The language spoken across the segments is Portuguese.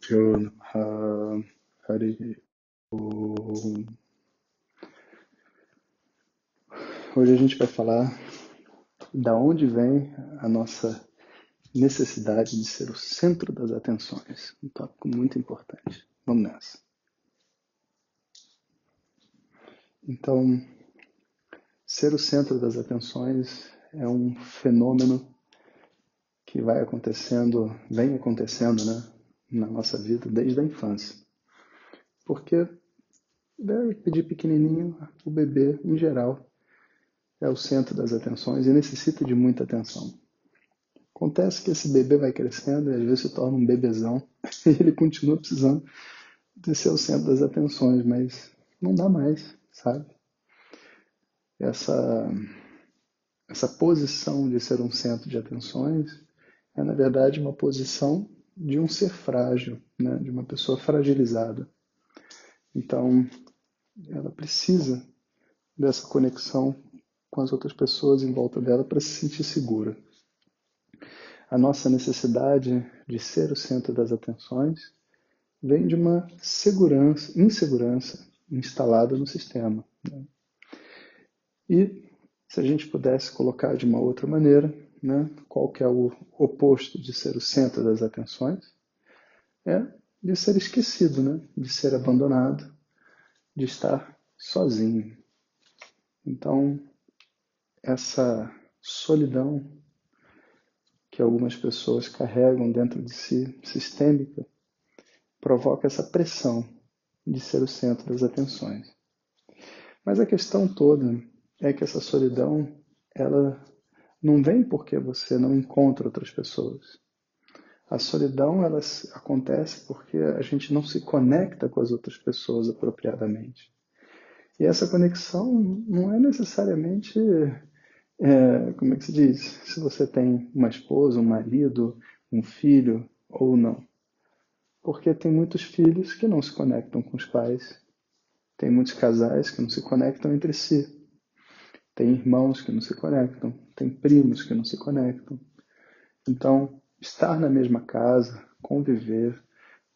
Pyo Namaha Hari Om. Hoje a gente vai falar da onde vem a nossa necessidade de ser o centro das atenções. Um tópico muito importante. Vamos nessa. Então, ser o centro das atenções é um fenômeno que vai acontecendo, vem acontecendo, né, na nossa vida desde a infância. Porque de pequenininho, o bebê, em geral, é o centro das atenções e necessita de muita atenção. Acontece que esse bebê vai crescendo e às vezes se torna um bebezão e ele continua precisando de ser o centro das atenções, mas não dá mais, sabe? Essa, essa posição de ser um centro de atenções é, na verdade, uma posição de um ser frágil, né? de uma pessoa fragilizada. Então, ela precisa dessa conexão com as outras pessoas em volta dela para se sentir segura. A nossa necessidade de ser o centro das atenções vem de uma segurança, insegurança instalada no sistema. Né? E se a gente pudesse colocar de uma outra maneira, né? qual que é o oposto de ser o centro das atenções? É de ser esquecido, né? de ser abandonado, de estar sozinho. Então, essa solidão que algumas pessoas carregam dentro de si, sistêmica, provoca essa pressão de ser o centro das atenções. Mas a questão toda é que essa solidão, ela não vem porque você não encontra outras pessoas. A solidão ela acontece porque a gente não se conecta com as outras pessoas apropriadamente. E essa conexão não é necessariamente, é, como é que se diz, se você tem uma esposa, um marido, um filho ou não. Porque tem muitos filhos que não se conectam com os pais, tem muitos casais que não se conectam entre si. Tem irmãos que não se conectam, tem primos que não se conectam. Então, estar na mesma casa, conviver,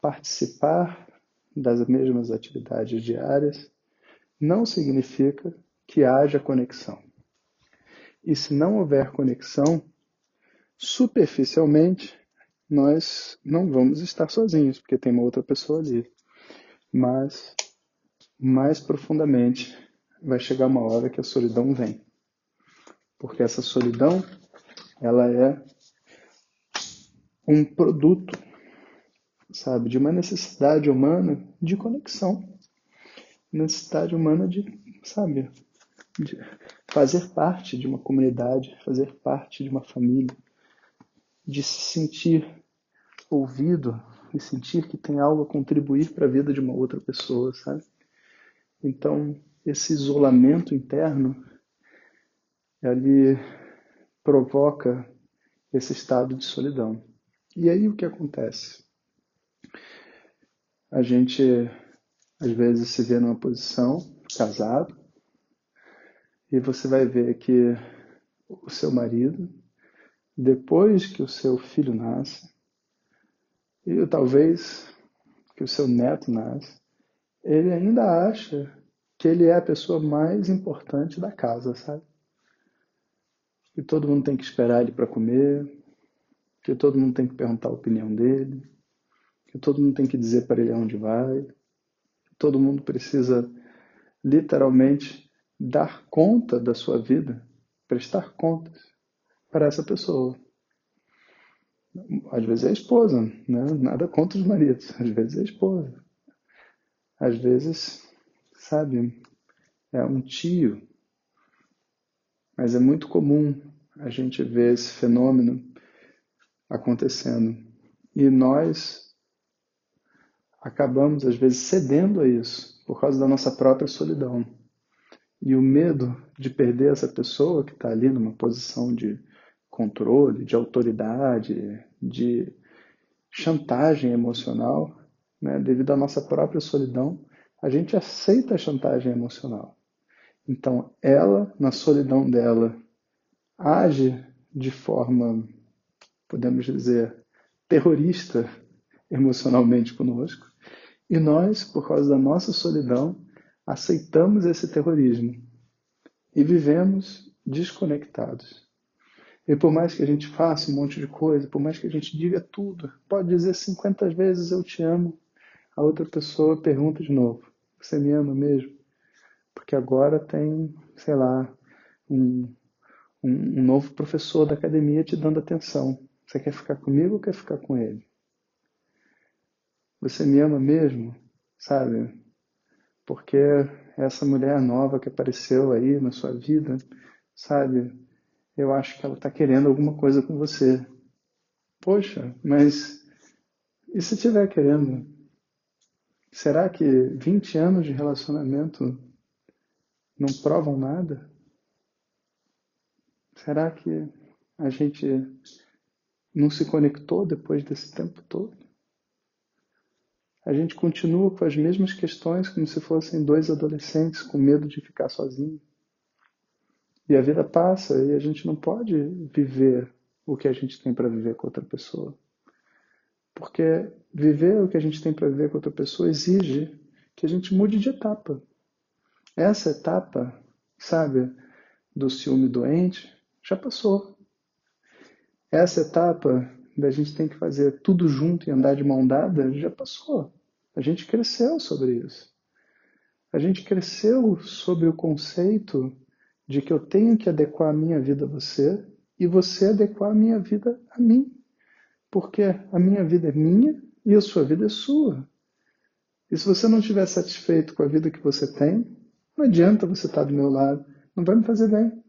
participar das mesmas atividades diárias, não significa que haja conexão. E se não houver conexão, superficialmente, nós não vamos estar sozinhos, porque tem uma outra pessoa ali. Mas, mais profundamente, vai chegar uma hora que a solidão vem. Porque essa solidão, ela é um produto, sabe, de uma necessidade humana de conexão. Necessidade humana de, sabe, de fazer parte de uma comunidade, fazer parte de uma família, de se sentir ouvido e sentir que tem algo a contribuir para a vida de uma outra pessoa, sabe? Então, esse isolamento interno ele provoca esse estado de solidão. E aí o que acontece? A gente às vezes se vê numa posição casado e você vai ver que o seu marido, depois que o seu filho nasce, e talvez que o seu neto nasce, ele ainda acha que ele é a pessoa mais importante da casa, sabe? Que todo mundo tem que esperar ele para comer, que todo mundo tem que perguntar a opinião dele, que todo mundo tem que dizer para ele aonde vai, que todo mundo precisa literalmente dar conta da sua vida, prestar contas para essa pessoa. Às vezes é a esposa, né? nada contra os maridos, às vezes é a esposa. Às vezes sabe? É um tio. Mas é muito comum a gente ver esse fenômeno acontecendo. E nós acabamos, às vezes, cedendo a isso por causa da nossa própria solidão. E o medo de perder essa pessoa que está ali numa posição de controle, de autoridade, de chantagem emocional, né, devido à nossa própria solidão, a gente aceita a chantagem emocional. Então, ela, na solidão dela, age de forma, podemos dizer, terrorista emocionalmente conosco, e nós, por causa da nossa solidão, aceitamos esse terrorismo e vivemos desconectados. E por mais que a gente faça um monte de coisa, por mais que a gente diga tudo, pode dizer 50 vezes eu te amo, a outra pessoa pergunta de novo: Você me ama mesmo? Porque agora tem, sei lá, um, um, um novo professor da academia te dando atenção. Você quer ficar comigo ou quer ficar com ele? Você me ama mesmo? Sabe? Porque essa mulher nova que apareceu aí na sua vida, sabe? Eu acho que ela está querendo alguma coisa com você. Poxa, mas e se estiver querendo? Será que 20 anos de relacionamento não provam nada? Será que a gente não se conectou depois desse tempo todo? A gente continua com as mesmas questões como se fossem dois adolescentes com medo de ficar sozinho. E a vida passa e a gente não pode viver o que a gente tem para viver com outra pessoa. Porque viver o que a gente tem para viver com outra pessoa exige que a gente mude de etapa. Essa etapa, sabe, do ciúme doente, já passou. Essa etapa da gente tem que fazer tudo junto e andar de mão dada já passou. A gente cresceu sobre isso. A gente cresceu sobre o conceito de que eu tenho que adequar a minha vida a você e você adequar a minha vida a mim. Porque a minha vida é minha e a sua vida é sua. E se você não estiver satisfeito com a vida que você tem, não adianta você estar do meu lado, não vai me fazer bem.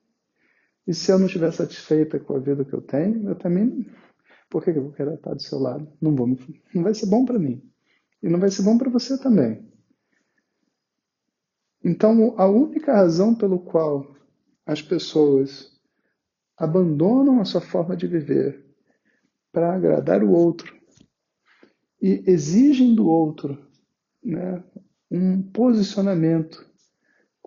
E se eu não estiver satisfeita com a vida que eu tenho, eu também. Por que eu vou querer estar do seu lado? Não, vou, não vai ser bom para mim. E não vai ser bom para você também. Então, a única razão pelo qual as pessoas abandonam a sua forma de viver para agradar o outro e exigem do outro né, um posicionamento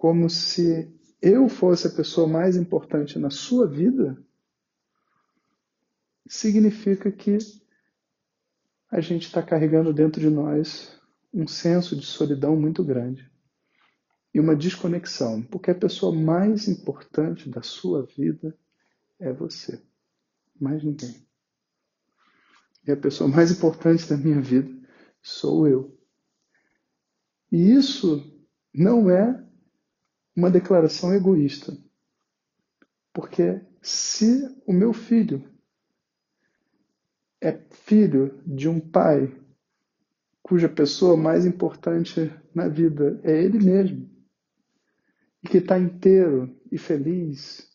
como se eu fosse a pessoa mais importante na sua vida, significa que a gente está carregando dentro de nós um senso de solidão muito grande e uma desconexão, porque a pessoa mais importante da sua vida é você, mais ninguém. E a pessoa mais importante da minha vida sou eu. E isso não é uma declaração egoísta. Porque se o meu filho é filho de um pai cuja pessoa mais importante na vida é ele mesmo, e que está inteiro e feliz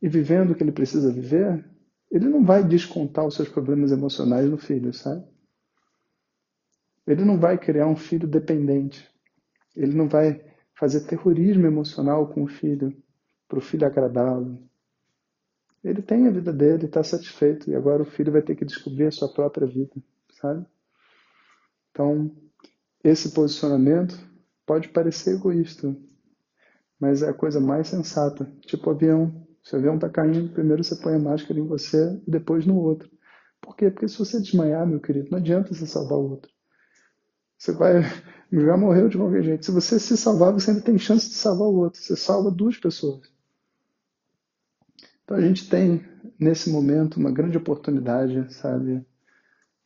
e vivendo o que ele precisa viver, ele não vai descontar os seus problemas emocionais no filho, sabe? Ele não vai criar um filho dependente. Ele não vai fazer terrorismo emocional com o filho, para o filho agradá-lo. Ele tem a vida dele, está satisfeito, e agora o filho vai ter que descobrir a sua própria vida, sabe? Então, esse posicionamento pode parecer egoísta, mas é a coisa mais sensata. Tipo avião. Se o avião está caindo, primeiro você põe a máscara em você depois no outro. Por quê? Porque se você desmaiar, meu querido, não adianta você salvar o outro. Você vai já morreu de qualquer jeito. Se você se salvar, você ainda tem chance de salvar o outro. Você salva duas pessoas. Então a gente tem, nesse momento, uma grande oportunidade, sabe,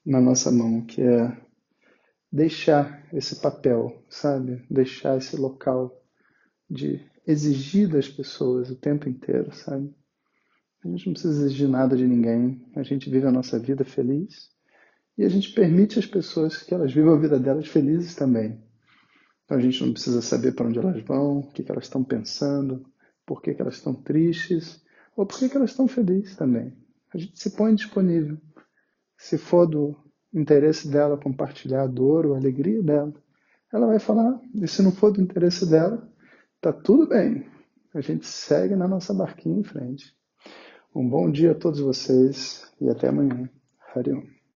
na nossa mão, que é deixar esse papel, sabe? Deixar esse local de exigir das pessoas o tempo inteiro, sabe? A gente não precisa exigir nada de ninguém. A gente vive a nossa vida feliz e a gente permite às pessoas que elas vivam a vida delas felizes também. Então a gente não precisa saber para onde elas vão, o que, que elas estão pensando, por que, que elas estão tristes, ou por que, que elas estão felizes também. A gente se põe disponível. Se for do interesse dela compartilhar a dor ou a alegria dela, ela vai falar. E se não for do interesse dela, tá tudo bem. A gente segue na nossa barquinha em frente. Um bom dia a todos vocês e até amanhã. Hariom.